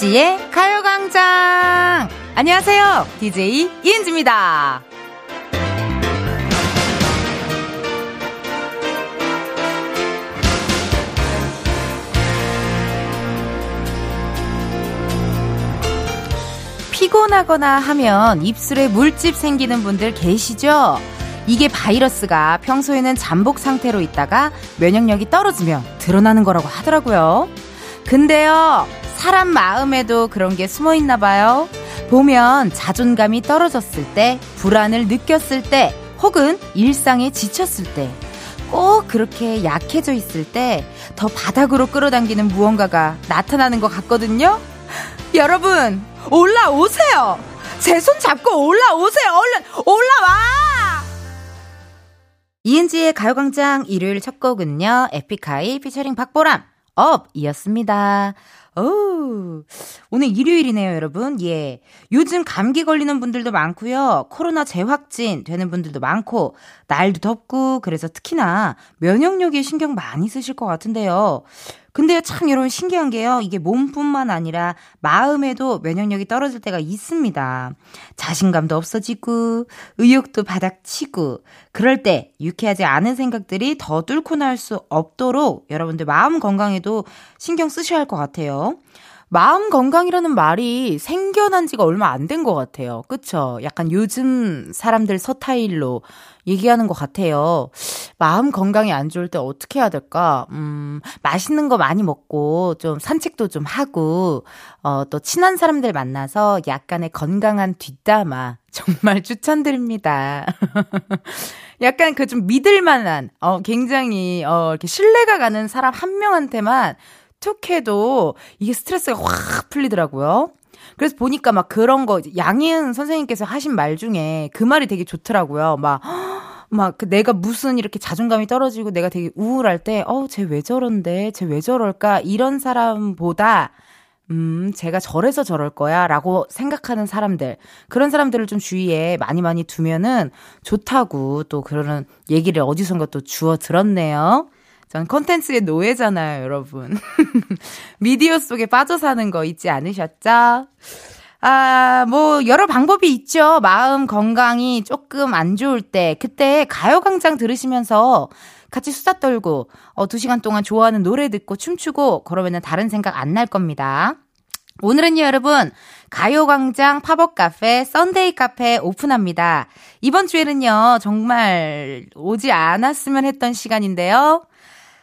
이은지의 가요광장! 안녕하세요. DJ 이은지입니다. 피곤하거나 하면 입술에 물집 생기는 분들 계시죠? 이게 바이러스가 평소에는 잠복 상태로 있다가 면역력이 떨어지면 드러나는 거라고 하더라고요. 근데요, 사람 마음에도 그런 게 숨어 있나 봐요. 보면 자존감이 떨어졌을 때, 불안을 느꼈을 때, 혹은 일상에 지쳤을 때, 꼭 그렇게 약해져 있을 때 더 바닥으로 끌어당기는 무언가가 나타나는 것 같거든요? 여러분, 올라오세요! 제 손 잡고 올라오세요! 얼른 올라와! 이은지의 가요광장 일요일 첫 곡은요, 에픽하이 피처링 박보람, Up이었습니다. 오, 오늘 일요일이네요, 여러분. 예. 요즘 감기 걸리는 분들도 많고요. 코로나 재확진 되는 분들도 많고, 날도 덥고, 그래서 특히나 면역력에 신경 많이 쓰실 것 같은데요. 근데요, 참 여러분 신기한 게요. 이게 몸뿐만 아니라 마음에도 면역력이 떨어질 때가 있습니다. 자신감도 없어지고, 의욕도 바닥치고, 그럴 때 유쾌하지 않은 생각들이 더 뚫고 나올 수 없도록 여러분들 마음 건강에도 신경 쓰셔야 할 것 같아요. 마음 건강이라는 말이 생겨난 지가 얼마 안 된 것 같아요. 그쵸? 약간 요즘 사람들 서타일로 얘기하는 것 같아요. 마음 건강이 안 좋을 때 어떻게 해야 될까? 음, 맛있는 거 많이 먹고, 좀 산책도 좀 하고, 어, 또 친한 사람들 만나서 약간의 건강한 뒷담화. 정말 추천드립니다. 약간 그 좀 믿을 만한, 어, 굉장히, 어, 이렇게 신뢰가 가는 사람 한 명한테만 툭 해도 이게 스트레스가 확 풀리더라고요. 그래서 보니까 막 그런 거, 양희은 선생님께서 하신 말 중에 그 말이 되게 좋더라고요. 막, 막, 그 내가 무슨 이렇게 자존감이 떨어지고 내가 되게 우울할 때, 어, 쟤 왜 저런데? 쟤 왜 저럴까? 이런 사람보다, 음, 제가 저래서 저럴 거야. 라고 생각하는 사람들. 그런 사람들을 좀 주위에 많이 많이 두면은 좋다고 또 그러는 얘기를 어디선가 또 주워 들었네요. 전 컨텐츠의 노예잖아요, 여러분. 미디어 속에 빠져 사는 거 잊지 않으셨죠? 아, 뭐, 여러 방법이 있죠. 마음 건강이 조금 안 좋을 때. 그때 가요광장 들으시면서 같이 수다 떨고, 어, 두 시간 동안 좋아하는 노래 듣고 춤추고, 그러면은 다른 생각 안 날 겁니다. 오늘은요, 여러분, 가요광장 팝업 카페, 썬데이 카페 오픈합니다. 이번 주에는요, 정말 오지 않았으면 했던 시간인데요.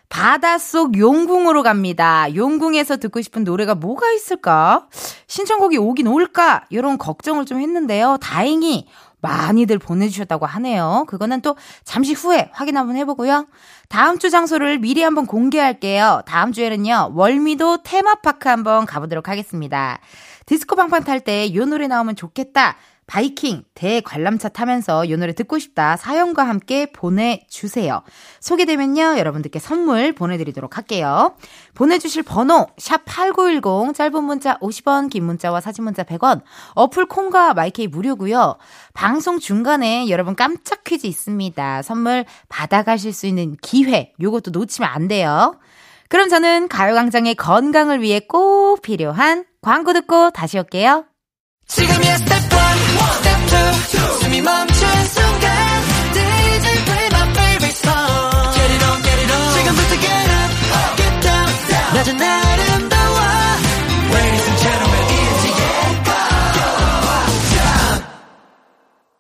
바닷속 용궁으로 갑니다. 용궁에서 듣고 싶은 노래가 뭐가 있을까? 신청곡이 오긴 올까? 이런 걱정을 좀 했는데요. 다행히 많이들 보내주셨다고 하네요. 그거는 또 잠시 후에 확인 한번 해보고요. 다음 주 장소를 미리 한번 공개할게요. 다음 주에는요, 월미도 테마파크 한번 가보도록 하겠습니다. 디스코 방방 탈때 이 노래 나오면 좋겠다. 바이킹 대관람차 타면서 이 노래 듣고 싶다 사연과 함께 보내주세요. 소개되면요 여러분들께 선물 보내드리도록 할게요. 보내주실 번호 샵 8910 짧은 문자 50원 긴 문자와 사진 문자 100원 어플 콩과 마이케이 무료고요. 방송 중간에 여러분 깜짝 퀴즈 있습니다. 선물 받아가실 수 있는 기회 요것도 놓치면 안 돼요. 그럼 저는 가요광장의 건강을 위해 꼭 필요한 광고 듣고 다시 올게요. 지금이야 스텝 1, 스텝 2, 숨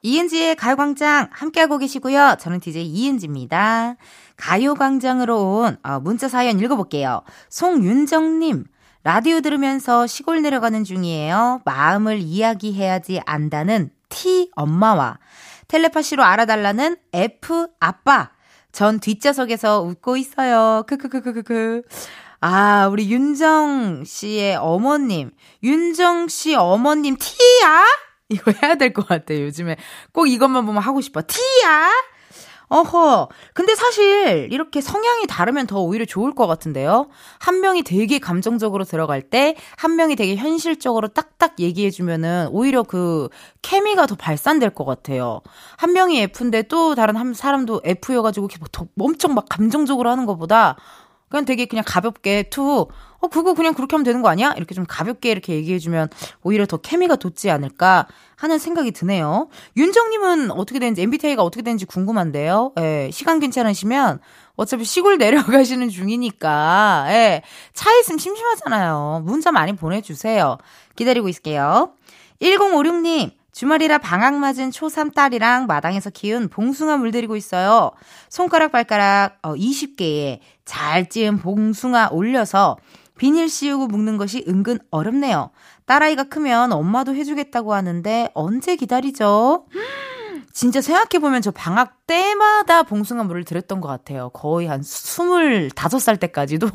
이은지의 가요광장 함께하고 계시고요. 저는 DJ 이은지입니다. 가요광장으로 온 어, 문자 사연 읽어볼게요. 송윤정님 라디오 들으면서 시골 내려가는 중이에요. 마음을 이야기해야지 안다는 T 엄마와 텔레파시로 알아달라는 F 아빠. 전 뒷좌석에서 웃고 있어요. 크크크크크크. 아, 우리 윤정 씨의 어머님. 윤정 씨 어머님 T야? 이거 해야 될 것 같아요. 요즘에 꼭 이것만 보면 하고 싶어. T야? 어허. 근데 사실 이렇게 성향이 다르면 더 오히려 좋을 것 같은데요. 한 명이 되게 감정적으로 들어갈 때, 한 명이 되게 현실적으로 딱딱 얘기해 주면은 오히려 그 케미가 더 발산될 것 같아요. 한 명이 F인데 또 다른 한 사람도 F여 가지고 이렇게 뭐 엄청 막 감정적으로 하는 것보다 그냥 되게 그냥 가볍게 툭, 어, 그거 그냥 그렇게 하면 되는 거 아니야? 이렇게 좀 가볍게 이렇게 얘기해주면 오히려 더 케미가 돋지 않을까 하는 생각이 드네요. 윤정님은 어떻게 되는지, MBTI가 어떻게 되는지 궁금한데요. 예, 시간 괜찮으시면 어차피 시골 내려가시는 중이니까, 예, 차에 있으면 심심하잖아요. 문자 많이 보내주세요. 기다리고 있을게요. 1056님, 주말이라 방학 맞은 초3 딸이랑 마당에서 키운 봉숭아 물들이고 있어요. 손가락 발가락 20개에 어, 잘 찌은 봉숭아 올려서 비닐 씌우고 묶는 것이 은근 어렵네요. 딸아이가 크면 엄마도 해주겠다고 하는데 언제 기다리죠? 진짜 생각해보면 저 방학 때마다 봉숭아 물을 드렸던 것 같아요. 거의 한 25살 때까지도.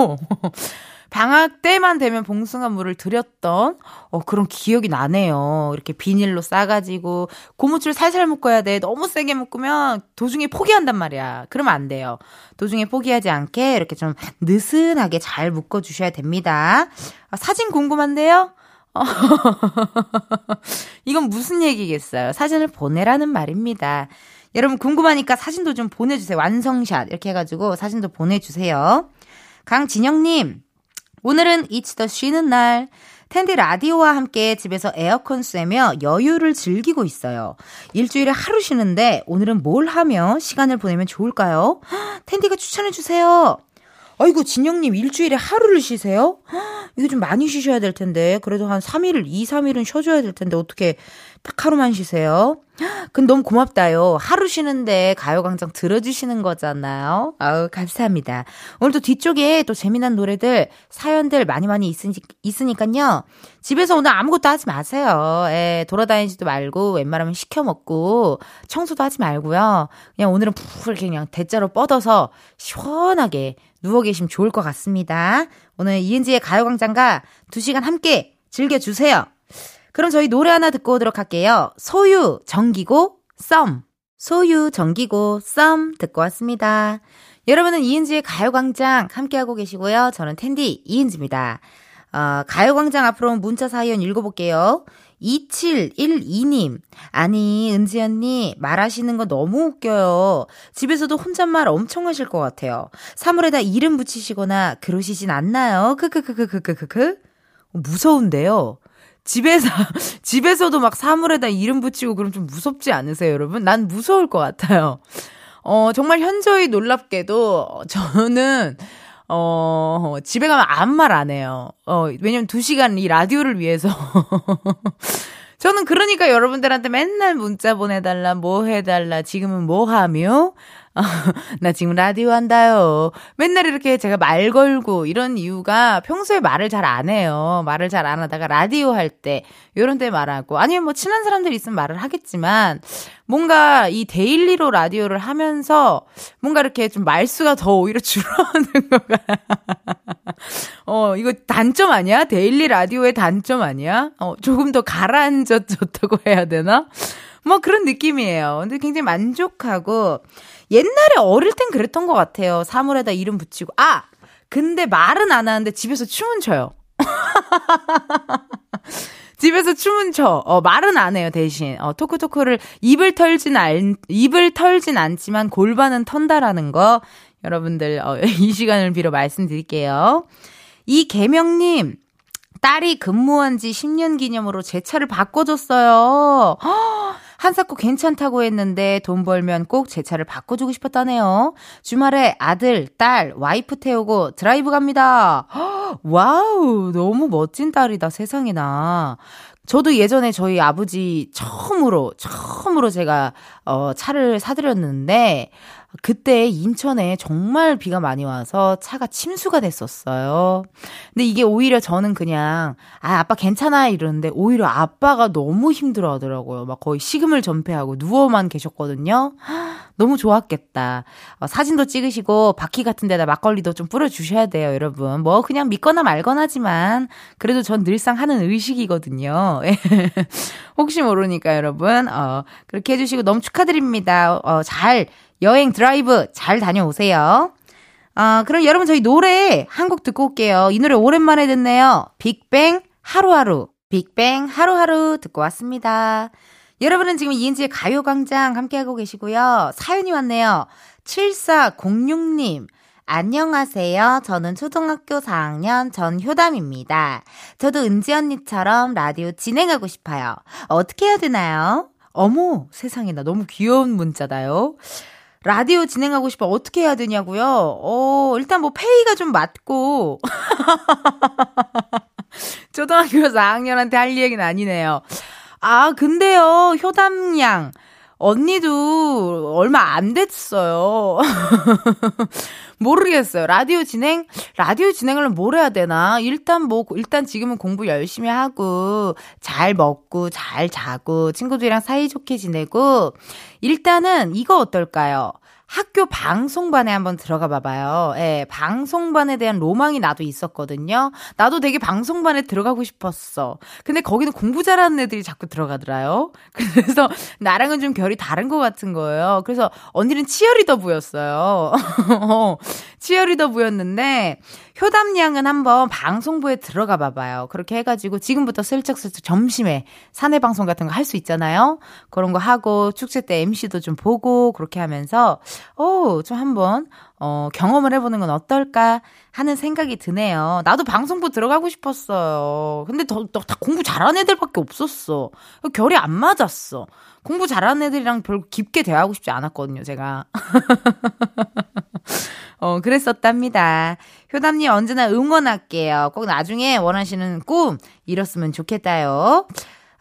방학 때만 되면 봉숭아 물을 드렸던 어, 그런 기억이 나네요. 이렇게 비닐로 싸가지고 고무줄 살살 묶어야 돼. 너무 세게 묶으면 도중에 포기한단 말이야. 그러면 안 돼요. 도중에 포기하지 않게 이렇게 좀 느슨하게 잘 묶어주셔야 됩니다. 아, 사진 궁금한데요? 이건 무슨 얘기겠어요? 사진을 보내라는 말입니다. 여러분 궁금하니까 사진도 좀 보내주세요. 완성샷 이렇게 해가지고 사진도 보내주세요. 강진영님 오늘은 It's the 쉬는 날. 텐디 라디오와 함께 집에서 에어컨 쐬며 여유를 즐기고 있어요. 일주일에 하루 쉬는데 오늘은 뭘 하며 시간을 보내면 좋을까요? 텐디가 추천해주세요. 아이고, 진영님 일주일에 하루를 쉬세요? 이거 좀 많이 쉬셔야 될 텐데. 그래도 한 3일을, 2, 3일은 쉬어줘야 될 텐데. 어떻게 딱 하루만 쉬세요? 근데 너무 고맙다요. 하루 쉬는데 가요광장 들어주시는 거잖아요. 아우, 감사합니다. 오늘도 뒤쪽에 또 재미난 노래들, 사연들 많이 많이 있으니, 있으니까요. 집에서 오늘 아무것도 하지 마세요. 예, 돌아다니지도 말고, 웬만하면 시켜 먹고, 청소도 하지 말고요. 그냥 오늘은 푹 이렇게 그냥 대자로 뻗어서 시원하게 누워 계시면 좋을 것 같습니다. 오늘 이은지의 가요광장과 2시간 함께 즐겨주세요. 그럼 저희 노래 하나 듣고 오도록 할게요. 소유, 정기고, 썸. 소유, 정기고, 썸 듣고 왔습니다. 여러분은 이은지의 가요광장 함께하고 계시고요. 저는 텐디 이은지입니다. 어, 가요광장 앞으로 문자 사연 읽어볼게요. 2712님. 아니, 은지 언니, 말하시는 거 너무 웃겨요. 집에서도 혼잣말 엄청 하실 것 같아요. 사물에다 이름 붙이시거나 그러시진 않나요? 크크크크크크크. 무서운데요. 집에서, 집에서도 막 사물에다 이름 붙이고 그럼 좀 무섭지 않으세요, 여러분? 난 무서울 것 같아요. 어, 정말 현저히 놀랍게도 저는, 어, 집에 가면 아무 말 안 해요. 어, 왜냐면 두 시간 이 라디오를 위해서. 저는 그러니까 여러분들한테 맨날 문자 보내달라, 뭐 해달라, 지금은 뭐 하며? 나 지금 라디오 한다요. 맨날 이렇게 제가 말 걸고 이런 이유가 평소에 말을 잘 안 해요. 말을 잘 안 하다가 라디오 할 때, 요런 때 말하고, 아니면 뭐 친한 사람들 있으면 말을 하겠지만, 뭔가 이 daily로 라디오를 하면서 뭔가 이렇게 좀 말수가 더 오히려 줄어드는 거가. 어, 이거 단점 아니야? daily 라디오의 단점 아니야? 어, 조금 더 가라앉았다고 해야 되나? 뭐 그런 느낌이에요. 근데 굉장히 만족하고, 옛날에 어릴 땐 그랬던 것 같아요. 사물에다 이름 붙이고. 아! 근데 말은 안 하는데 집에서 춤은 춰요. 집에서 춤은 춰. 어, 말은 안 해요, 대신. 어, talk talk를 입을 털진 않, 입을 털진 않지만 골반은 턴다라는 거. 여러분들, 어, 이 시간을 빌어 말씀드릴게요. 이 개명님, 딸이 근무한 지 10년 기념으로 제 차를 바꿔줬어요. 허, 한사코 괜찮다고 했는데 돈 벌면 꼭 제 차를 바꿔주고 싶었다네요. 주말에 아들, 딸, 와이프 태우고 드라이브 갑니다. 허, 와우, 너무 멋진 딸이다, 세상에나. 저도 예전에 저희 아버지 처음으로, 처음으로 제가, 어, 차를 사드렸는데, 그때 인천에 정말 비가 많이 와서 차가 침수가 됐었어요. 근데 이게 오히려 저는 그냥, 아, 아빠 괜찮아 이러는데 오히려 아빠가 너무 힘들어 하더라고요. 막 거의 식음을 전폐하고 누워만 계셨거든요. 너무 좋았겠다. 어, 사진도 찍으시고 바퀴 같은 데다 막걸리도 좀 뿌려 주셔야 돼요, 여러분. 뭐 그냥 믿거나 말거나지만 그래도 전 늘상 하는 의식이거든요. 혹시 모르니까 여러분, 어, 그렇게 해 주시고 너무 축하드립니다. 어, 잘 여행 드라이브 잘 다녀오세요. 아, 그럼 여러분 저희 노래 한 곡 듣고 올게요. 이 노래 오랜만에 듣네요. 빅뱅 하루하루. 빅뱅 하루하루 듣고 왔습니다. 여러분은 지금 이은지의 가요광장 함께하고 계시고요. 사연이 왔네요. 7406님. 안녕하세요. 저는 초등학교 4학년 전효담입니다. 저도 은지 언니처럼 라디오 진행하고 싶어요. 어떻게 해야 되나요? 어머, 세상에 나 너무 귀여운 문자다요. 라디오 진행하고 싶어 어떻게 해야 되냐고요? 어, 일단 뭐 페이가 좀 맞고 초등학교 4학년한테 할 얘기는 아니네요. 아, 근데요, 효담 양. 언니도 얼마 안 됐어요. 모르겠어요. 라디오 진행? 라디오 진행을 뭘 해야 되나? 일단 뭐, 일단 지금은 공부 열심히 하고, 잘 먹고, 잘 자고, 친구들이랑 사이좋게 지내고, 일단은 이거 어떨까요? 학교 방송반에 한번 들어가 봐봐요. 예, 방송반에 대한 로망이 나도 있었거든요. 나도 되게 방송반에 들어가고 싶었어. 근데 거기는 공부 잘하는 애들이 자꾸 들어가더라요. 그래서 나랑은 좀 결이 다른 것 같은 거예요. 그래서 언니는 치어리더 부였어요. 치어리더 부였는데 효담 양은 한번 방송부에 들어가 봐봐요. 그렇게 해가지고 지금부터 슬쩍슬쩍 점심에 사내 방송 같은 거 할 수 있잖아요. 그런 거 하고 축제 때 MC도 좀 보고 그렇게 하면서 어, 좀 한번 어, 경험을 해보는 건 어떨까 하는 생각이 드네요. 나도 방송부 들어가고 싶었어요. 근데 더, 더, 다 공부 잘하는 애들밖에 없었어. 결이 안 맞았어. 공부 잘하는 애들이랑 별로 깊게 대화하고 싶지 않았거든요, 제가. 어, 그랬었답니다. 효담님 언제나 응원할게요. 꼭 나중에 원하시는 꿈 이뤘으면 좋겠다요.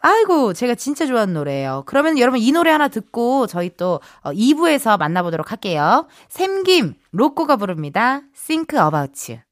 아이고, 제가 진짜 좋아하는 노래예요. 그러면 여러분 이 노래 하나 듣고 저희 또 2부에서 어, 만나보도록 할게요. 샘김, 로꼬가 부릅니다. Think About You.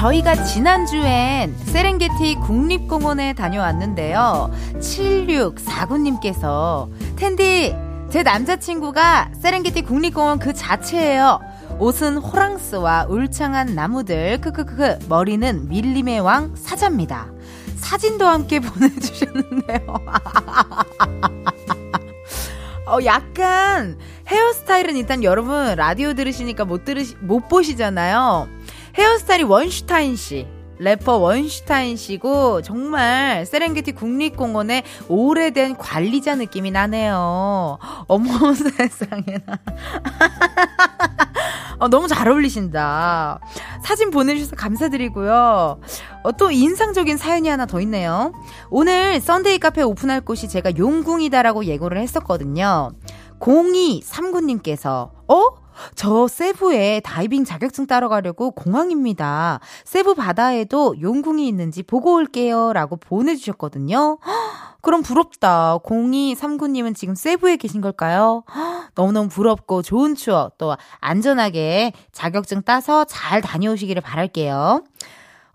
저희가 지난주엔 세렝게티 국립공원에 다녀왔는데요. 7649님께서 텐디 제 남자친구가 세렝게티 국립공원 그 자체예요. 옷은 호랑스와 울창한 나무들 크크크크 머리는 밀림의 왕 사자입니다. 사진도 함께 보내주셨는데요. 어, 약간 헤어스타일은 일단 여러분 라디오 들으시니까 못 들으시 못 보시잖아요. 헤어스타일이 원슈타인 씨. 래퍼 원슈타인 씨고 정말 세렝게티 국립공원의 오래된 관리자 느낌이 나네요. 어머 세상에나. 어, 너무 잘 어울리신다. 사진 보내주셔서 감사드리고요. 어, 또 인상적인 사연이 하나 더 있네요. 오늘 썬데이 카페 오픈할 곳이 제가 용궁이다라고 예고를 했었거든요. 0239님께서, 어? 저 세부에 다이빙 자격증 따러 가려고 공항입니다. 세부 바다에도 용궁이 있는지 보고 올게요. 라고 보내주셨거든요. 그럼 부럽다. 0239님은 지금 세부에 계신 걸까요? 너무너무 부럽고 좋은 추억 또 안전하게 자격증 따서 잘 다녀오시기를 바랄게요.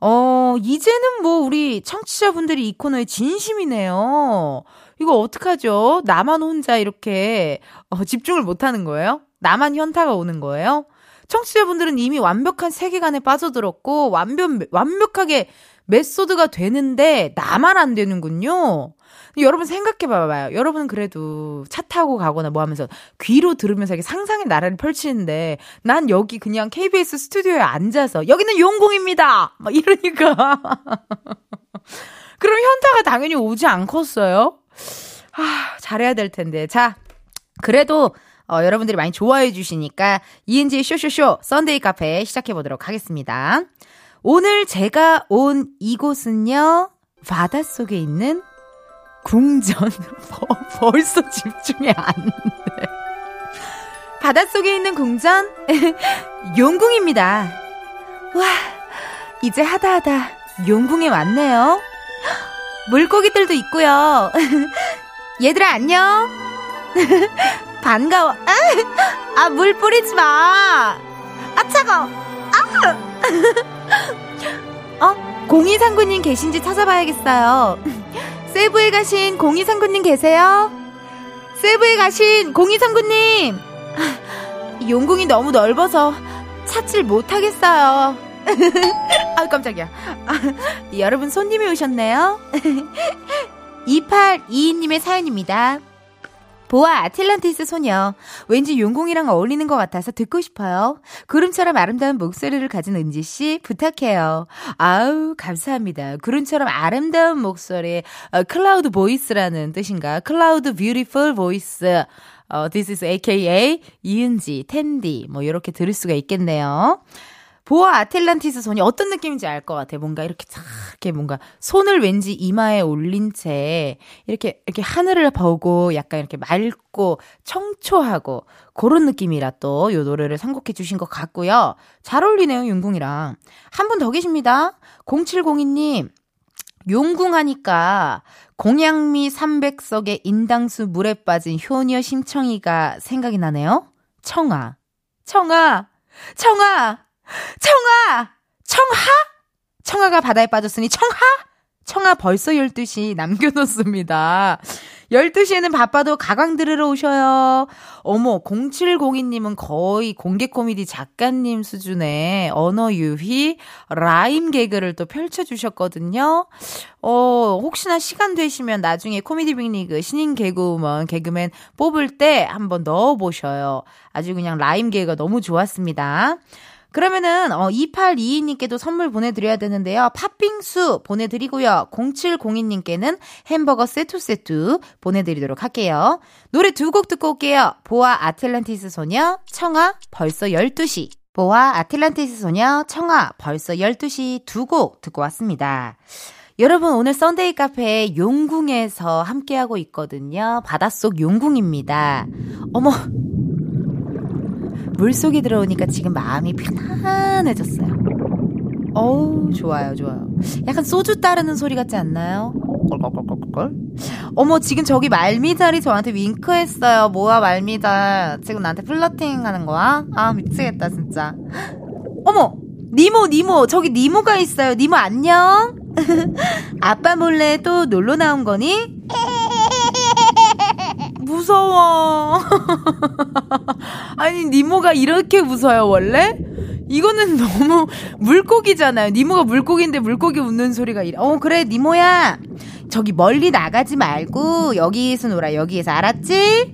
어, 이제는 뭐 우리 청취자분들이 이 코너에 진심이네요. 이거 어떡하죠? 나만 혼자 이렇게 어, 집중을 못 하는 거예요? 나만 현타가 오는 거예요? 청취자분들은 이미 완벽한 세계관에 빠져들었고 완벽 완벽하게 메소드가 되는데 나만 안 되는군요. 여러분 생각해 봐봐요. 여러분은 그래도 차 타고 가거나 뭐 하면서 귀로 들으면서 이렇게 상상의 나라를 펼치는데 난 여기 그냥 KBS 스튜디오에 앉아서 여기는 용궁입니다. 막 이러니까 그럼 현타가 당연히 오지 않겠어요? 아, 잘해야 될 텐데. 자, 그래도 어, 여러분들이 많이 좋아해 주시니까 이은지의 쇼쇼쇼 썬데이 카페 시작해 보도록 하겠습니다. 오늘 제가 온 이곳은요. 바닷속에 있는 궁전. 벌써 집중이 안 돼. 바닷속에 있는 궁전 용궁입니다. 와, 이제 하다하다 용궁에 왔네요. 물고기들도 있고요. 얘들아 안녕. 반가워. 아, 아, 물 뿌리지 마. 아, 차가워. 아! 어? 공이상구님 계신지 찾아봐야겠어요. 세부에 가신 공이상구님 계세요? 세부에 가신 공이상구님! 용궁이 너무 넓어서 찾질 못하겠어요. 아, 깜짝이야. 아, 여러분, 손님이 오셨네요. 2822님의 사연입니다. 보아 아틀란티스 소녀. 왠지 용궁이랑 어울리는 것 같아서 듣고 싶어요. 구름처럼 아름다운 목소리를 가진 은지 씨, 부탁해요. 아우, 감사합니다. 구름처럼 아름다운 목소리, 어, cloud voice라는 뜻인가? cloud beautiful voice. 어, this is AKA 이은지, 텐디, 뭐, 이렇게 들을 수가 있겠네요. 보아 아틀란티스 손이 어떤 느낌인지 알 것 같아. 뭔가 이렇게 쫙, 이렇게 뭔가 손을 왠지 이마에 올린 채 이렇게, 이렇게 하늘을 보고 약간 이렇게 맑고 청초하고 그런 느낌이라 또 요 노래를 선곡해 주신 것 같고요. 잘 어울리네요, 윤궁이랑. 한 분 더 계십니다. 0702님. 용궁하니까 공양미 300석의 인당수 물에 빠진 효녀 심청이가 생각이 나네요. 청아. 청아. 청아. 청아! 청하? 청아가 바다에 빠졌으니 청하? 청아 벌써 12시 남겨놓습니다. 12시에는 바빠도 가강 들으러 오셔요. 어머, 0702님은 거의 공개 코미디 작가님 수준의 언어 유희, 라임 개그를 또 펼쳐주셨거든요. 어, 혹시나 시간 되시면 나중에 코미디 빅리그 신인 개그우먼, 개그맨 뽑을 때 한번 넣어보셔요. 아주 그냥 라임 개그가 너무 좋았습니다. 그러면은 어 2822님께도 선물 보내드려야 되는데요. 팥빙수 보내드리고요. 0702님께는 햄버거 세트 세트 보내드리도록 할게요. 노래 두 곡 듣고 올게요. 보아 아틀란티스 소녀 청아 벌써 12시 보아 아틀란티스 소녀 청아 벌써 12시 두 곡 듣고 왔습니다. 여러분 오늘 썬데이 카페 용궁에서 함께하고 있거든요. 바닷속 용궁입니다. 어머 물속에 들어오니까 지금 마음이 편안해졌어요. 어우, 좋아요, 좋아요. 약간 소주 따르는 소리 같지 않나요? 꼴꼴꼴꼴꼴. 어머, 지금 저기 말미잘이 저한테 윙크했어요. 뭐야, 말미잘. 지금 나한테 flirting 하는 거야? 아, 미치겠다, 진짜. 어머! 니모, 니모, 저기 니모가 있어요. 니모 안녕? 아빠 몰래 또 놀러 나온 거니? 무서워. 아니, 니모가 이렇게 무서워요, 원래? 이거는 너무 물고기잖아요. 니모가 물고기인데 물고기 웃는 소리가 이래. 어, 그래, 니모야. 저기 멀리 나가지 말고 여기에서 놀아. 여기에서 알았지?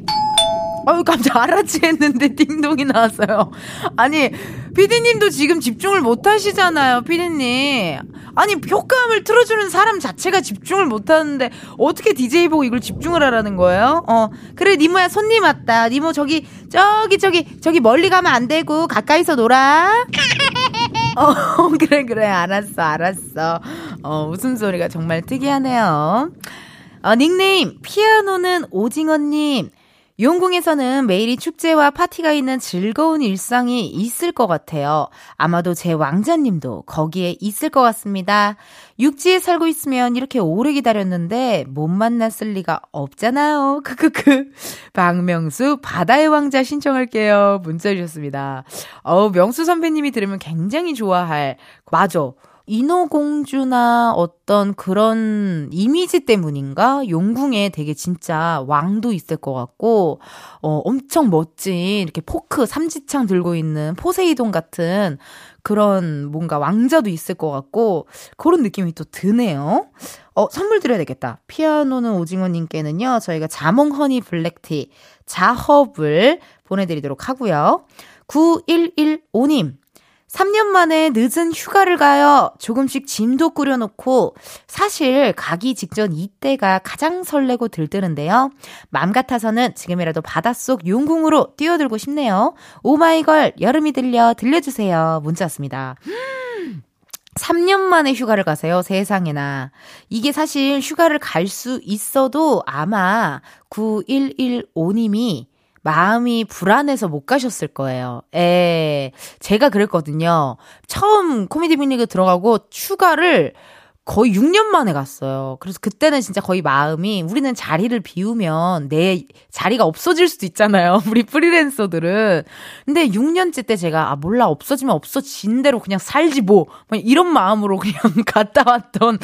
어유 깜짝 알았지 했는데 띵동이 나왔어요. 아니, 피디님도 지금 집중을 못 하시잖아요, 피디님. 아니, 효과음을 틀어주는 사람 자체가 집중을 못 하는데, 어떻게 DJ 보고 이걸 집중을 하라는 거예요? 어, 그래, 니모야, 손님 왔다. 니모, 저기, 저기, 저기, 저기 멀리 가면 안 되고, 가까이서 놀아. 어, 그래, 그래, 알았어, 알았어. 어, 웃음소리가 정말 특이하네요. 어, 닉네임, 피아노는 오징어님. 용궁에서는 매일이 축제와 파티가 있는 즐거운 일상이 있을 것 같아요. 아마도 제 왕자님도 거기에 있을 것 같습니다. 육지에 살고 있으면 이렇게 오래 기다렸는데 못 만났을 리가 없잖아요. 크크크. 박명수 바다의 왕자 신청할게요. 문자 주셨습니다. 어우, 명수 선배님이 들으면 굉장히 좋아할. 맞아. 인어공주나 어떤 그런 이미지 때문인가? 용궁에 되게 진짜 왕도 있을 것 같고, 어, 엄청 멋진 이렇게 포크, 삼지창 들고 있는 포세이돈 같은 그런 뭔가 왕자도 있을 것 같고, 그런 느낌이 또 드네요. 어, 선물 드려야 되겠다. 피아노는 오징어님께는요, 저희가 자몽 허니 블랙티, 자허블 보내드리도록 하고요. 9115님, 3년 만에 늦은 휴가를 가요. 조금씩 짐도 꾸려놓고 사실 가기 직전 이때가 가장 설레고 들뜨는데요. 맘 같아서는 지금이라도 바닷속 용궁으로 뛰어들고 싶네요. 오마이걸 여름이 들려 들려주세요. 문자 왔습니다. 3년 만에 휴가를 가세요, 세상에나. 이게 사실 휴가를 갈 수 있어도 아마 9115님이 마음이 불안해서 못 가셨을 거예요. 에, 제가 그랬거든요. 처음 코미디 빅리그 들어가고 휴가를 거의 6년 만에 갔어요. 그래서 그때는 진짜 거의 마음이 우리는 자리를 비우면 내 자리가 없어질 수도 있잖아요. 우리 프리랜서들은. 근데 6년째 때 제가 아 몰라 없어지면 없어진 대로 그냥 살지 뭐 이런 마음으로 그냥 갔다 왔던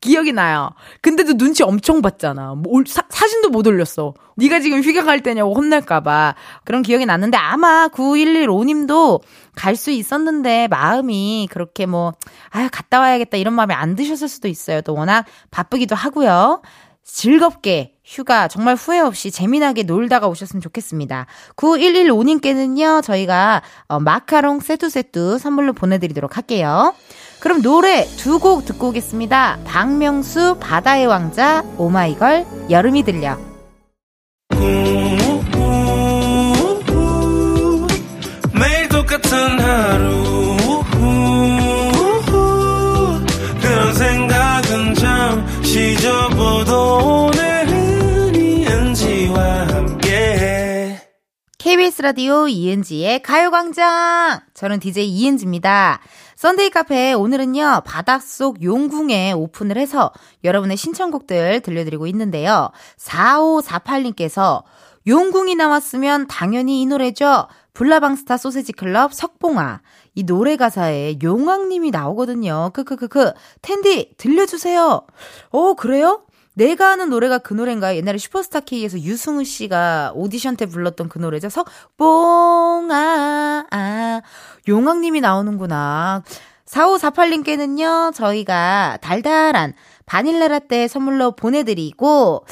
기억이 나요. 근데도 눈치 엄청 봤잖아. 뭐, 사, 사진도 못 올렸어. 네가 지금 휴가 갈 때냐고 혼날까 봐. 그런 기억이 났는데 아마 9115님도 갈 수 있었는데 마음이 그렇게 뭐, 아 갔다 와야겠다 이런 마음이 안 드셨을 수도 있어요. 또 워낙 바쁘기도 하고요. 즐겁게 휴가 정말 후회 없이 재미나게 놀다가 오셨으면 좋겠습니다. 9115님께는요, 저희가 어, 마카롱 세뚜세뚜 선물로 보내드리도록 할게요. 그럼 노래 두 곡 듣고 오겠습니다. 박명수 바다의 왕자 오마이걸 여름이 들려. 매 같은 하루 그런 생각은 잠시 접어도 오늘은 이은지와 함께 KBS 라디오 이은지의 가요광장. 저는 DJ 이은지입니다. 썬데이 카페 오늘은요, 바닷속 용궁에 오픈을 해서 여러분의 신청곡들 들려드리고 있는데요. 4548님께서 용궁이 나왔으면 당연히 이 노래죠. 불나방스타 소세지 클럽 석봉아. 이 노래 가사에 용왕님이 나오거든요. 크크크크. 은디, 들려주세요. 어, 그래요? 내가 아는 노래가 그 노래인가요? 옛날에 슈퍼스타 K에서 유승우 씨가 오디션 때 불렀던 그 노래죠. 석봉아, 아, 용왕님이 나오는구나. 4548님께는요, 저희가 달달한 바닐라 라떼 선물로 보내드리고,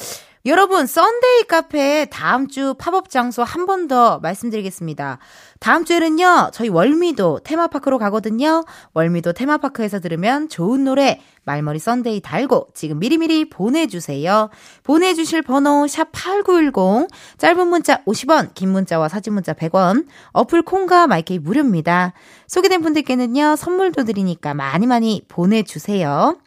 여러분, 썬데이 카페 다음 주 팝업 장소 한 번 더 말씀드리겠습니다. 다음 주에는요, 저희 월미도 테마파크로 가거든요. 월미도 테마파크에서 들으면 좋은 노래, 말머리 썬데이 달고 지금 미리미리 보내주세요. 보내주실 번호 샵8910, 짧은 문자 50원, 긴 문자와 사진 문자 100원, 어플 콩과 마이케이 무료입니다. 소개된 분들께는요, 선물도 드리니까 많이 많이 보내주세요.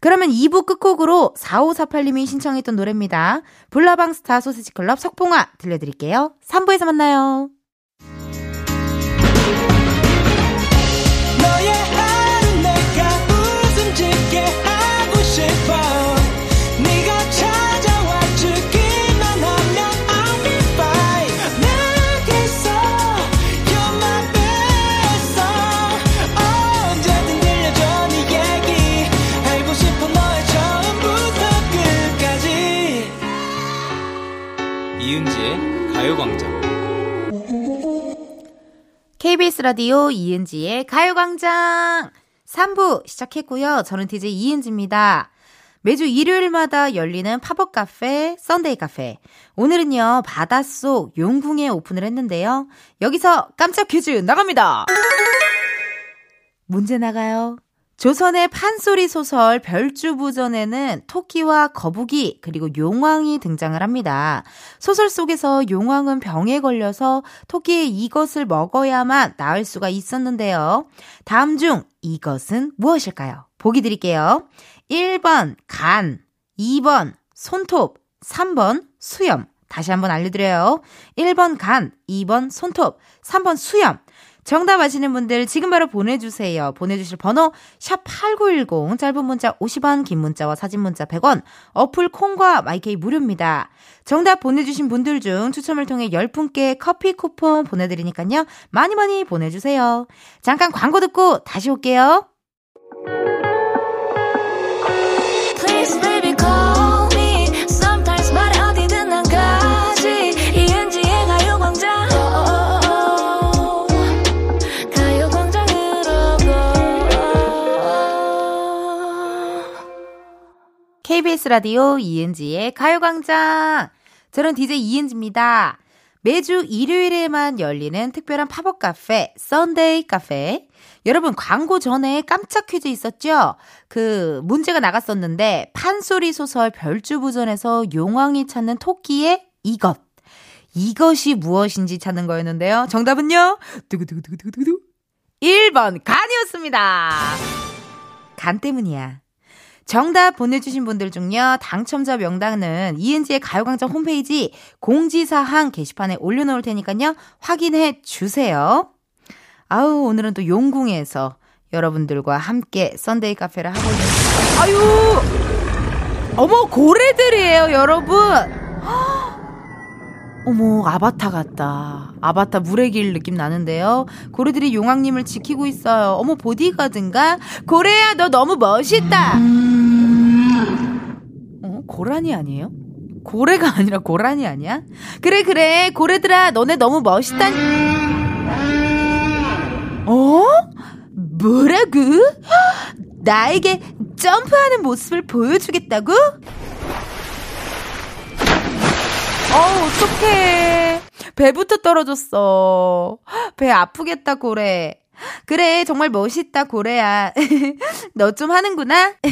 그러면 2부 끝곡으로 4548님이 신청했던 노래입니다. 불나방 스타 소세지 클럽 석봉아 들려드릴게요. 3부에서 만나요. KBS 라디오 이은지의 가요광장 3부 시작했고요. 저는 DJ 이은지입니다. 매주 일요일마다 열리는 팝업 카페, 썬데이 카페. 오늘은요, 바닷속 용궁에 오픈을 했는데요. 여기서 깜짝 퀴즈 나갑니다! 문제 나가요. 조선의 판소리 소설 별주부전에는 토끼와 거북이 그리고 용왕이 등장을 합니다. 소설 속에서 용왕은 병에 걸려서 토끼의 이것을 먹어야만 나을 수가 있었는데요. 다음 중 이것은 무엇일까요? 보기 드릴게요. 1번 간, 2번 손톱, 3번 수염. 다시 한번 알려드려요. 1번 간, 2번 손톱, 3번 수염. 정답 아시는 분들 지금 바로 보내주세요. 보내주실 번호 샵8910 짧은 문자 50원 긴 문자와 사진 문자 100원 어플 콩과 마이케이 무료입니다. 정답 보내주신 분들 중 추첨을 통해 10분께 커피 쿠폰 보내드리니까요. 많이 많이 보내주세요. 잠깐 광고 듣고 다시 올게요. KBS 라디오 이은지의 가요광장. 저는 DJ 이은지입니다. 매주 일요일에만 열리는 특별한 팝업 카페, 썬데이 카페. 여러분, 광고 전에 깜짝 퀴즈 있었죠? 그, 문제가 나갔었는데, 판소리 소설 별주부전에서 용왕이 찾는 토끼의 이것. 이것이 무엇인지 찾는 거였는데요. 정답은요? 두구두구두구두구두구. 1번, 간이었습니다. 간 때문이야. 정답 보내주신 분들 중요 당첨자 명단은 이은지의 가요광장 홈페이지 공지사항 게시판에 올려놓을 테니까요. 확인해 주세요. 아우 오늘은 또 용궁에서 여러분들과 함께 썬데이 카페를 하고 있는 아유! 어머 고래들이에요 여러분 어머 아바타 같다 아바타 물의 길 느낌 나는데요 고래들이 용왕님을 지키고 있어요 어머 보디가든가 고래야 너 너무 멋있다 어 고라니 아니에요? 고래가 아니라 고라니 아니야? 그래 그래 고래들아 너네 너무 멋있다 어? 뭐라고? 나에게 점프하는 모습을 보여주겠다고? 어, 어떡해. 배부터 떨어졌어. 배 아프겠다, 고래. 그래, 정말 멋있다, 고래야. 너 좀 하는구나?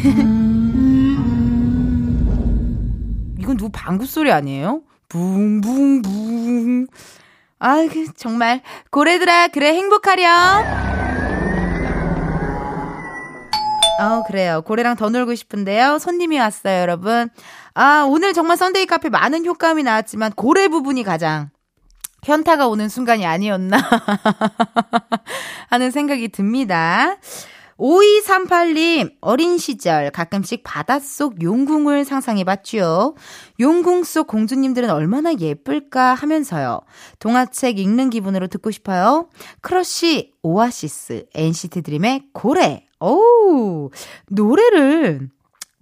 이건 누구 방구 소리 아니에요? 붕붕붕. 아, 그 정말 고래들아, 그래 행복하렴. 어, 그래요. 고래랑 더 놀고 싶은데요. 손님이 왔어요, 여러분. 아, 오늘 정말 썬데이 카페 많은 효과음이 나왔지만 고래 부분이 가장 현타가 오는 순간이 아니었나 하는 생각이 듭니다. 5238님, 어린 시절 가끔씩 바닷속 용궁을 상상해봤죠. 용궁 속 공주님들은 얼마나 예쁠까 하면서요. 동화책 읽는 기분으로 듣고 싶어요. 크러쉬, 오아시스, NCT 드림의 고래. 어우, 노래를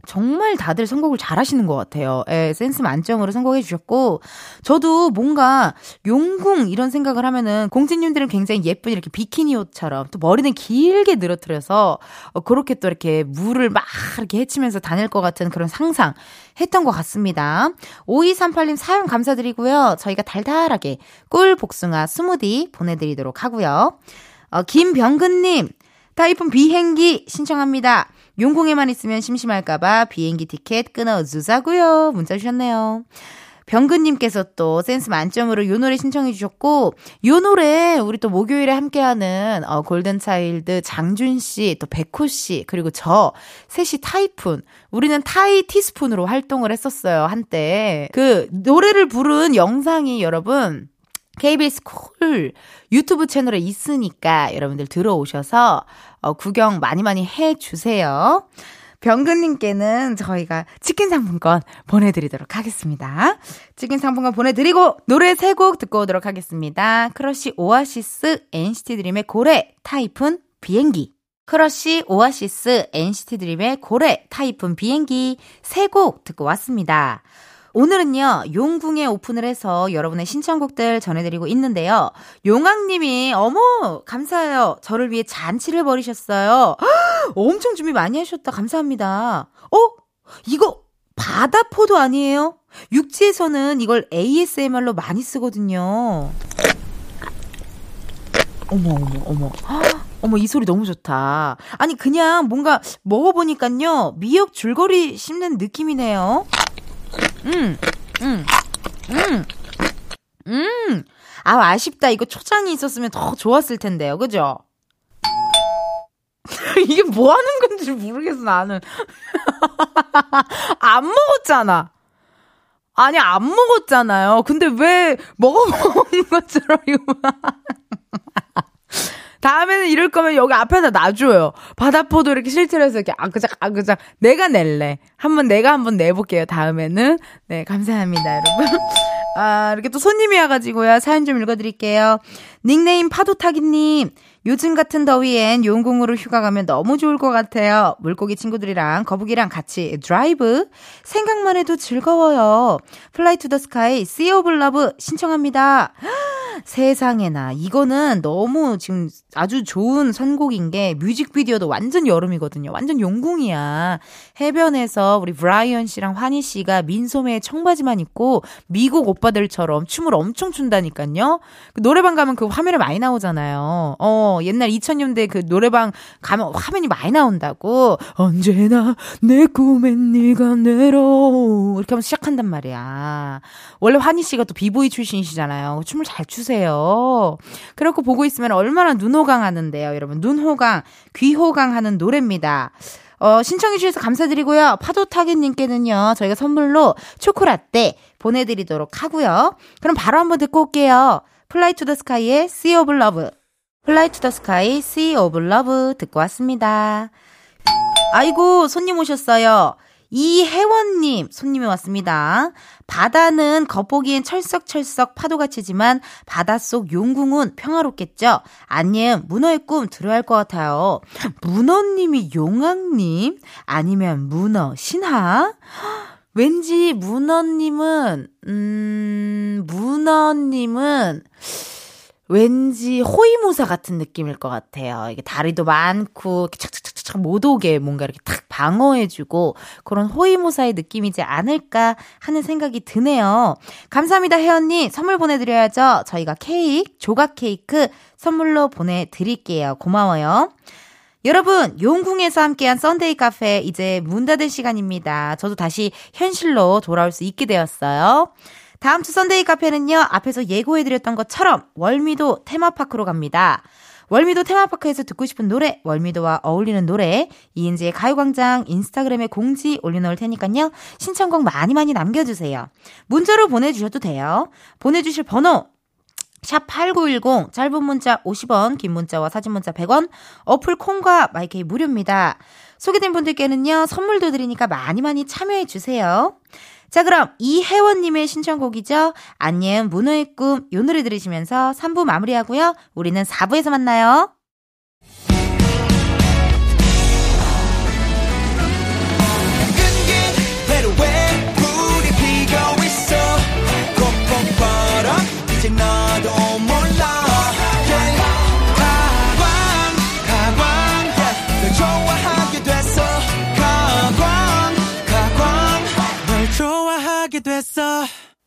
정말 다들 선곡을 잘 하시는 것 같아요. 예, 센스 만점으로 선곡해 주셨고, 저도 뭔가 용궁 이런 생각을 하면은 공주님들은 굉장히 예쁜 이렇게 비키니 옷처럼 또 머리는 길게 늘어뜨려서 어, 그렇게 또 이렇게 물을 막 이렇게 헤치면서 다닐 것 같은 그런 상상 했던 것 같습니다. 5238님 사연 감사드리고요. 저희가 달달하게 꿀 복숭아 스무디 보내드리도록 하고요. 어, 김병근님, 타이푼 비행기 신청합니다. 용궁에만 있으면 심심할까봐 비행기 티켓 끊어주자고요. 문자 주셨네요. 병근님께서 또 센스 만점으로 요 노래 신청해 주셨고 요 노래 우리 또 목요일에 함께하는 어, 골든차일드 장준 씨, 또 백호 씨 그리고 저 셋이 타이푼 우리는 타이 티스푼으로 활동을 했었어요 한때 그 노래를 부른 영상이 여러분 KBS 쿨 유튜브 채널에 있으니까 여러분들 들어오셔서 어, 구경 많이 많이 해 주세요. 병근님께는 저희가 치킨 상품권 보내드리도록 하겠습니다. 치킨 상품권 보내드리고 노래 세 곡 듣고 오도록 하겠습니다. 크러쉬 오아시스 NCT 드림의 고래 타이푼 비행기 크러쉬 오아시스 NCT 드림의 고래 타이푼 비행기 세 곡 듣고 왔습니다. 오늘은요, 용궁에 오픈을 해서 여러분의 신청곡들 전해드리고 있는데요. 용왕님이, 어머, 감사해요. 저를 위해 잔치를 벌이셨어요. 헉, 엄청 준비 많이 하셨다. 감사합니다. 어? 이거 바다포도 아니에요? 육지에서는 이걸 ASMR로 많이 쓰거든요. 어머, 어머, 어머. 헉, 어머, 이 소리 너무 좋다. 아니, 그냥 뭔가 먹어보니까요, 미역 줄거리 씹는 느낌이네요. 음, 음, 음, 음. 아, 아쉽다. 이거 초장이 있었으면 더 좋았을 텐데요. 그죠? 이게 뭐 하는 건지 모르겠어, 나는. 안 먹었잖아. 아니, 안 먹었잖아요. 근데 왜 먹어먹은 것처럼 이거. 다음에는 이럴 거면 여기 앞에다 놔줘요. 바다포도 이렇게 실제로 해서 이렇게 아그작 아그작 내가 낼래. 한번 내가 한번 내볼게요. 다음에는 네 감사합니다 여러분. 아 이렇게 또 손님이 와가지고요 사연 좀 읽어드릴게요. 닉네임 파도타기님. 요즘 같은 더위엔 용궁으로 휴가 가면 너무 좋을 것 같아요. 물고기 친구들이랑 거북이랑 같이 드라이브. 생각만 해도 즐거워요. 플라이 투 더 스카이 Sea of Love 신청합니다. 세상에나 이거는 너무 지금 아주 좋은 선곡인 게 뮤직비디오도 완전 여름이거든요. 완전 용궁이야. 해변에서 우리 브라이언 씨랑 환희 씨가 민소매에 청바지만 입고 미국 오빠들처럼 춤을 엄청 춘다니까요. 그 노래방 가면 그 화면에 많이 나오잖아요. 어, 옛날 2000년대 그 노래방 가면 화면이 많이 나온다고. 언제나 내 꿈엔 네가 내려. 이렇게 하면 시작한단 말이야. 원래 환희 씨가 또 비보이 출신이시잖아요. 춤을 잘 추세요. 그렇고 보고 있으면 얼마나 눈호강 하는데요. 여러분, 눈호강, 귀호강 하는 노래입니다. 어, 신청해주셔서 감사드리고요. 파도타기님께는요, 저희가 선물로 초코라떼 보내드리도록 하고요. 그럼 바로 한번 듣고 올게요. 플라이 투 더 스카이의 Sea of Love. 플라이 투 더 스카이 Sea of Love 듣고 왔습니다. 아이고 손님 오셨어요. 이혜원님 손님이 왔습니다. 바다는 겉보기엔 철썩철썩 파도가 치지만 바닷속 용궁은 평화롭겠죠. 아님 문어의 꿈 들어야 할 것 같아요. 문어님이 용왕님 아니면 문어 신하? 왠지 문어님은 음 문어님은 왠지 호위무사 같은 느낌일 것 같아요. 이게 다리도 많고 이렇게 착착착착 못 오게 뭔가 이렇게 탁 방어해주고 그런 호위무사의 느낌이지 않을까 하는 생각이 드네요. 감사합니다, 혜연님. 선물 보내드려야죠. 저희가 케이크, 조각 케이크 선물로 보내드릴게요. 고마워요. 여러분, 용궁에서 함께한 썬데이 카페 이제 문 닫을 시간입니다. 저도 다시 현실로 돌아올 수 있게 되었어요. 다음 주 썬데이 카페는요, 앞에서 예고해드렸던 것처럼 월미도 테마파크로 갑니다. 월미도 테마파크에서 듣고 싶은 노래, 월미도와 어울리는 노래, 이은지의 가요광장 인스타그램에 공지 올려놓을 테니까요, 신청곡 많이 많이 남겨주세요. 문자로 보내주셔도 돼요. 보내주실 번호, 샵8910 짧은 문자 50원 긴 문자와 사진 문자 100원 어플 콩과 마이케이 무료입니다. 소개된 분들께는요 선물도 드리니까 많이 많이 참여해 주세요. 자 그럼 이혜원님의 신청곡이죠. 안녕 문어의 꿈 요 노래 들으시면서 3부 마무리하고요. 우리는 4부에서 만나요.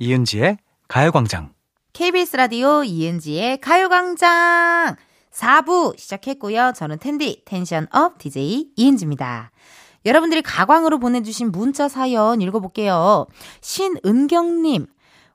이은지의 가요광장. KBS 라디오 이은지의 가요광장 4부 시작했고요. 저는 텐디 텐션업 DJ 이은지입니다. 여러분들이 가광으로 보내주신 문자 사연 읽어볼게요. 신은경님.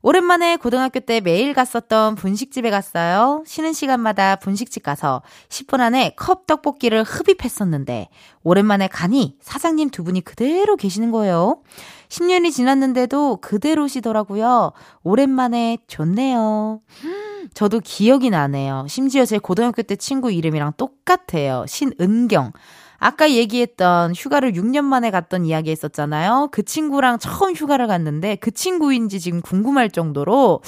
오랜만에 고등학교 때 매일 갔었던 분식집에 갔어요. 쉬는 시간마다 분식집 가서 10분 안에 컵 떡볶이를 흡입했었는데 오랜만에 가니 사장님 두 분이 그대로 계시는 거예요. 10년이 지났는데도 그대로시더라고요. 오랜만에 좋네요. 저도 기억이 나네요. 심지어 제 고등학교 때 친구 이름이랑 똑같아요. 신은경. 아까 얘기했던 휴가를 6년 만에 갔던 이야기 했었잖아요. 그 친구랑 처음 휴가를 갔는데 그 친구인지 지금 궁금할 정도로,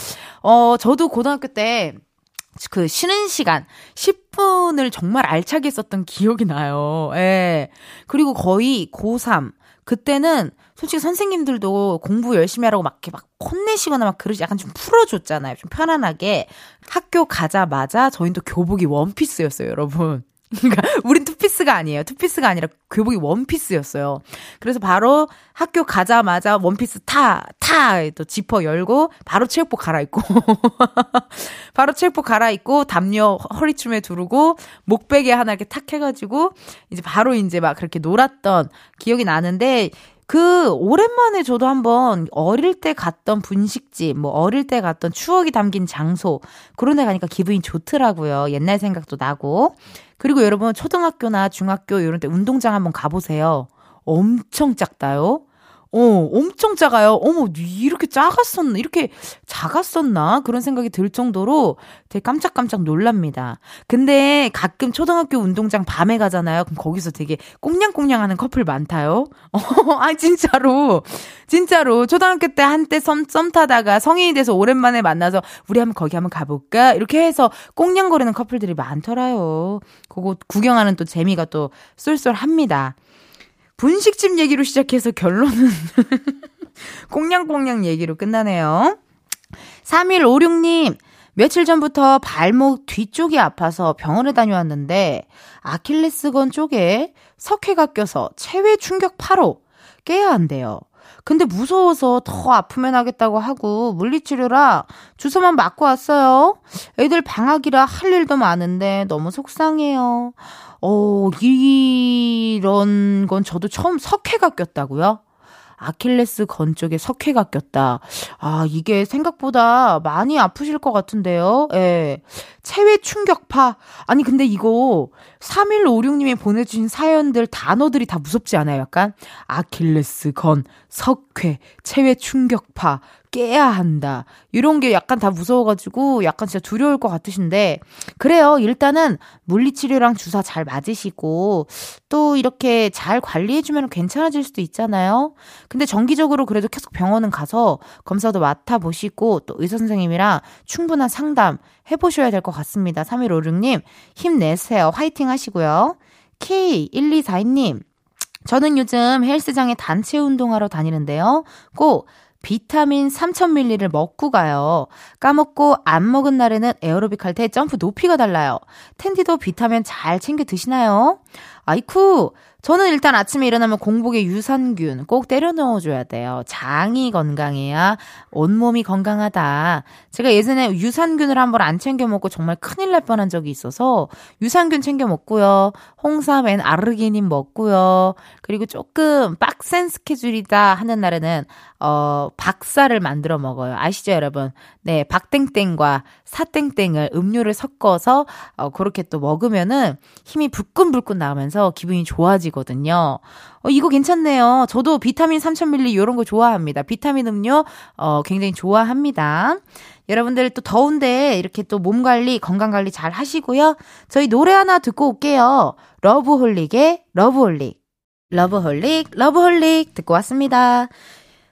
어, 저도 고등학교 때 그 쉬는 시간 10분을 정말 알차게 썼던 기억이 나요. 예. 그리고 거의 고3 그때는 솔직히 선생님들도 공부 열심히 하라고 막 이렇게 막 혼내시거나 막 그러지 약간 좀 풀어줬잖아요. 좀 편안하게. 학교 가자마자 저희는 또 교복이 원피스였어요, 여러분. 그러니까 우린 투피스가 아니에요. 투피스가 아니라 교복이 원피스였어요. 그래서 바로 학교 가자마자 원피스 타, 타! 또 지퍼 열고 바로 체육복 갈아입고 바로 체육복 갈아입고 담요 허리춤에 두르고 목베개 하나 이렇게 탁 해가지고 이제 바로 이제 막 그렇게 놀았던 기억이 나는데 그 오랜만에 저도 한번 어릴 때 갔던 분식집, 뭐 어릴 때 갔던 추억이 담긴 장소 그런 데 가니까 기분이 좋더라고요. 옛날 생각도 나고. 그리고 여러분 초등학교나 중학교 이런 데 운동장 한번 가보세요. 엄청 작다요. 어, 엄청 작아요. 어머, 이렇게 작았었나? 이렇게 작았었나? 그런 생각이 들 정도로 되게 깜짝깜짝 놀랍니다. 근데 가끔 초등학교 운동장 밤에 가잖아요. 그럼 거기서 되게 꽁냥꽁냥 하는 커플 많다요. 어, 아, 진짜로. 진짜로. 초등학교 때 한때 썸, 썸 타다가 성인이 돼서 오랜만에 만나서 우리 한번 거기 한번 가볼까? 이렇게 해서 꽁냥거리는 커플들이 많더라요. 그거 구경하는 또 재미가 또 쏠쏠합니다. 분식집 얘기로 시작해서 결론은 꽁냥꽁냥 얘기로 끝나네요. 3156님, 며칠 전부터 발목 뒤쪽이 아파서 병원에 다녀왔는데 아킬레스건 쪽에 석회가 껴서 체외 충격 파로 깨야 한대요. 근데 무서워서 더 아프면 하겠다고 하고 물리치료라 주소만 맞고 왔어요. 애들 방학이라 할 일도 많은데 너무 속상해요. 어, 이런 건 저도 처음 석회가 꼈다고요? 아킬레스 건 쪽에 석회가 꼈다. 아, 이게 생각보다 많이 아프실 것 같은데요. 예. 체외 충격파. 아니, 근데 이거 3156님이 보내주신 사연들 단어들이 다 무섭지 않아요? 약간 아킬레스 건, 석회, 체외 충격파, 깨야 한다. 이런 게 약간 다 무서워가지고 약간 진짜 두려울 것 같으신데, 그래요. 일단은 물리치료랑 주사 잘 맞으시고, 또 이렇게 잘 관리해주면 괜찮아질 수도 있잖아요. 근데 정기적으로 그래도 계속 병원은 가서 검사도 맡아보시고, 또 의사 선생님이랑 충분한 상담 해보셔야 될 것 같습니다. 3156님, 힘내세요. 화이팅 하시고요. K1242님, 저는 요즘 헬스장에 단체 운동하러 다니는데요. 꼭 비타민 3000ml를 먹고 가요. 까먹고 안 먹은 날에는 에어로빅 할 때 점프 높이가 달라요. 텐디도 비타민 잘 챙겨 드시나요? 아이쿠, 저는 일단 아침에 일어나면 공복에 유산균 꼭 때려 넣어줘야 돼요. 장이 건강해야 온몸이 건강하다. 제가 예전에 유산균을 한 번 안 챙겨 먹고 정말 큰일 날 뻔한 적이 있어서 유산균 챙겨 먹고요. 홍삼 and 아르기닌 먹고요. 그리고 조금 빡센 스케줄이다 하는 날에는 어 박사를 만들어 먹어요. 아시죠, 여러분? 네, 박땡땡과 사땡땡을 음료를 섞어서 어 그렇게 또 먹으면은 힘이 불끈불끈 나오면서 기분이 좋아지거든요. 어 이거 괜찮네요. 저도 비타민 3000ml 이런 거 좋아합니다. 비타민 음료 어 굉장히 좋아합니다. 여러분들 또 더운데 이렇게 또 몸 관리, 건강 관리 잘 하시고요. 저희 노래 하나 듣고 올게요. 러브홀릭의 러브홀릭. 러브홀릭, 러브홀릭 듣고 왔습니다.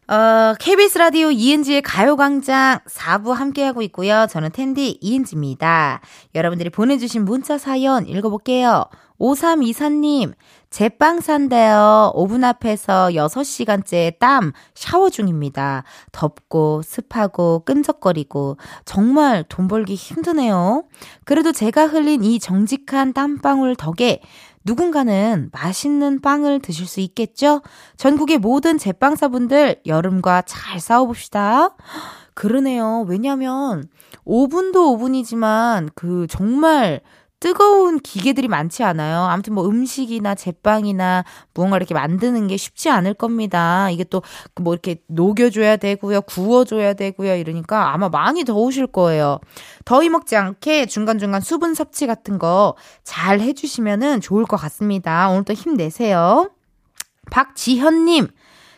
어, KBS 라디오 이은지의 가요광장 4부 함께하고 있고요. 저는 텐디 이은지입니다. 여러분들이 보내주신 문자 사연 읽어볼게요. 5324님, 제빵 산대요. 오븐 앞에서 6시간째 땀 샤워 중입니다. 덥고 습하고 끈적거리고 정말 돈 벌기 힘드네요. 그래도 제가 흘린 이 정직한 땀방울 덕에 누군가는 맛있는 빵을 드실 수 있겠죠? 전국의 모든 제빵사분들 여름과 잘 싸워봅시다. 그러네요. 왜냐면 오븐도 오븐이지만 그 정말 뜨거운 기계들이 많지 않아요. 아무튼 뭐 음식이나 제빵이나 무언가 이렇게 만드는 게 쉽지 않을 겁니다. 이게 또 뭐 이렇게 녹여줘야 되고요. 구워줘야 되고요. 이러니까 아마 많이 더우실 거예요. 더위 먹지 않게 중간중간 수분 섭취 같은 거 잘 해주시면은 좋을 것 같습니다. 오늘도 힘내세요. 박지현님.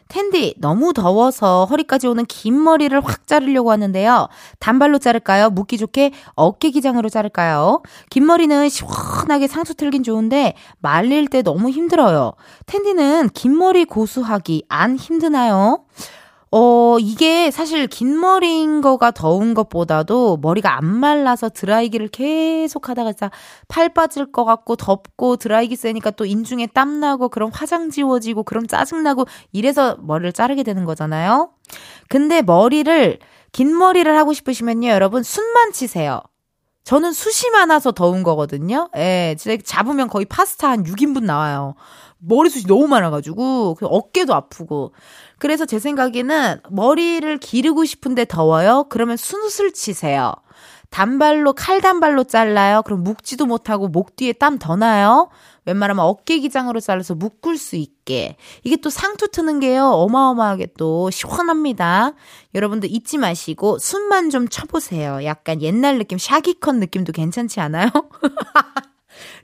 텐디, 너무 더워서 허리까지 오는 긴 머리를 확 자르려고 하는데요. 단발로 자를까요? 묻기 좋게 어깨 기장으로 자를까요? 긴 머리는 시원하게 상처 틀긴 좋은데 말릴 때 너무 힘들어요. 텐디는 긴 머리 고수하기 안 힘드나요? 어, 이게 사실 긴 머리인 거가 더운 것보다도 머리가 안 말라서 드라이기를 계속 하다가 진짜 팔 빠질 것 같고 덥고 드라이기 세니까 또 인중에 땀 나고 그럼 화장 지워지고 그럼 짜증 나고 이래서 머리를 자르게 되는 거잖아요. 근데 머리를 긴 머리를 하고 싶으시면요, 여러분 숨만 치세요. 저는 숱이 많아서 더운 거거든요. 예, 진짜 잡으면 거의 파스타 한 6인분 나와요. 머리숱이 너무 많아가지고 어깨도 아프고 그래서 제 생각에는 머리를 기르고 싶은데 더워요? 그러면 수술 치세요. 단발로 칼단발로 잘라요? 그럼 묶지도 못하고 목 뒤에 땀 더 나요? 웬만하면 어깨 기장으로 잘라서 묶을 수 있게. 이게 또 상투 트는 게요. 어마어마하게 또 시원합니다. 여러분들 잊지 마시고 숨만 좀 쳐보세요. 약간 옛날 느낌 샤기컨 느낌도 괜찮지 않아요?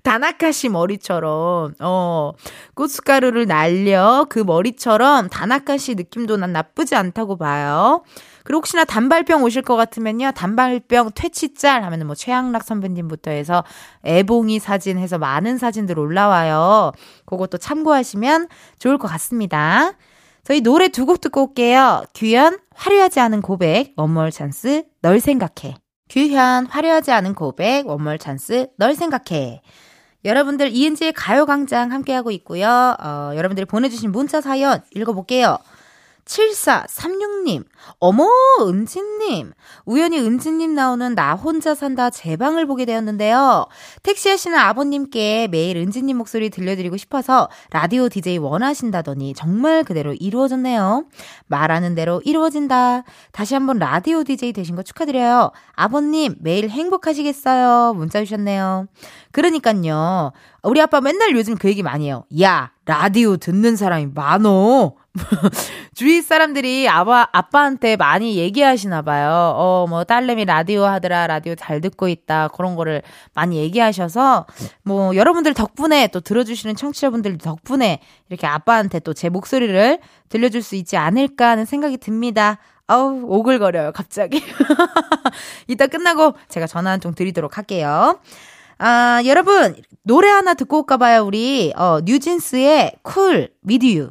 다나카시 머리처럼, 어, 고춧가루를 날려 그 머리처럼 다나카시 느낌도 난 나쁘지 않다고 봐요. 그리고 혹시나 단발병 오실 것 같으면요. 단발병 퇴치짤 하면 은 뭐 최양락 선배님부터 해서 애봉이 사진 해서 많은 사진들 올라와요. 그것도 참고하시면 좋을 것 같습니다. 저희 노래 두 곡 듣고 올게요. 규현, 화려하지 않은 고백, 원모어찬스, 널 생각해. 규현, 화려하지 않은 고백, 원모어찬스, 널 생각해. 여러분들 이은지의 가요광장 함께하고 있고요. 어, 여러분들이 보내주신 문자 사연 읽어볼게요. 7436님, 어머, 은지님. 우연히 은지님 나오는 나 혼자 산다 제 방을 보게 되었는데요. 택시 하시는 아버님께 매일 은지님 목소리 들려드리고 싶어서 라디오 DJ 원하신다더니 정말 그대로 이루어졌네요. 말하는 대로 이루어진다. 다시 한번 라디오 DJ 되신 거 축하드려요. 아버님, 매일 행복하시겠어요. 문자 주셨네요. 그러니까요. 우리 아빠 맨날 요즘 그 얘기 많이 해요. 야, 라디오 듣는 사람이 많어. 주위 사람들이 아빠, 아빠한테 많이 얘기하시나 봐요. 어, 뭐, 딸내미 라디오 하더라, 라디오 잘 듣고 있다, 그런 거를 많이 얘기하셔서, 뭐, 여러분들 덕분에 또 들어주시는 청취자분들 덕분에 이렇게 아빠한테 또 제 목소리를 들려줄 수 있지 않을까 하는 생각이 듭니다. 아우, 오글거려요, 갑자기. 이따 끝나고 제가 전화 한 통 드리도록 할게요. 아, 여러분, 노래 하나 듣고 올까봐요, 우리, 어, 뉴진스의 쿨, 미디유.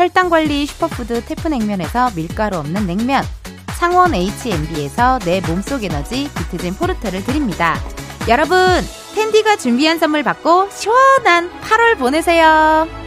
혈당관리 슈퍼푸드 태프냉면에서 밀가루 없는 냉면, 창원 H&B에서 내 몸속 에너지 비트젠 포르테를 드립니다. 여러분, 텐디가 준비한 선물 받고 시원한 8월 보내세요.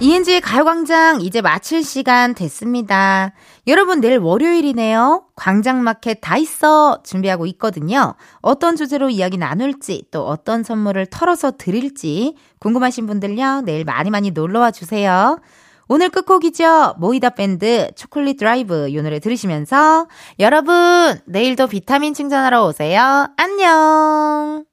이은지의 가요광장 이제 마칠 시간 됐습니다. 여러분 내일 월요일이네요. 광장마켓 다 있어 준비하고 있거든요. 어떤 주제로 이야기 나눌지 또 어떤 선물을 털어서 드릴지 궁금하신 분들요. 내일 많이 많이 놀러와 주세요. 오늘 끝곡이죠. 모이다 밴드 초콜릿 드라이브 이 노래 들으시면서 여러분 내일도 비타민 충전하러 오세요. 안녕.